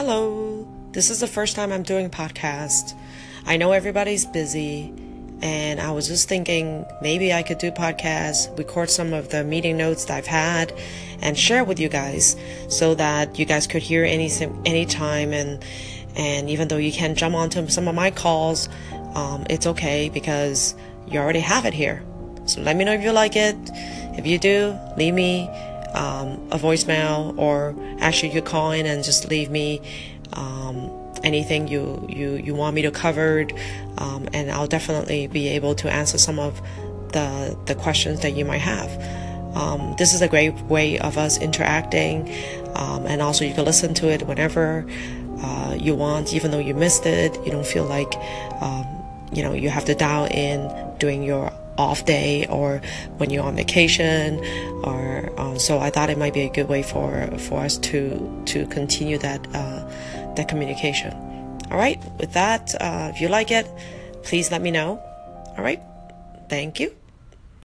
Hello. This is the first time I'm doing a podcast. I know everybody's busy, and I was just thinking maybe I could do podcasts, record some of the meeting notes that I've had, and share with you guys so that you guys could hear any anytime and and even though you can't jump onto some of my calls, um, it's okay because you already have it here. So let me know if you like it. If you do, leave me um, a voicemail or actually you call in and just leave me um, anything you, you, you want me to cover um, and I'll definitely be able to answer some of the, the questions that you might have. Um, this is a great way of us interacting um, and also you can listen to it whenever uh, you want even though you missed it you don't feel like um, you know you have to dial in during your off day or when you're on vacation or um, so I thought it might be a good way for for us to to continue that uh, that communication. All right. With that uh, if you like it please let me know. All right. Thank you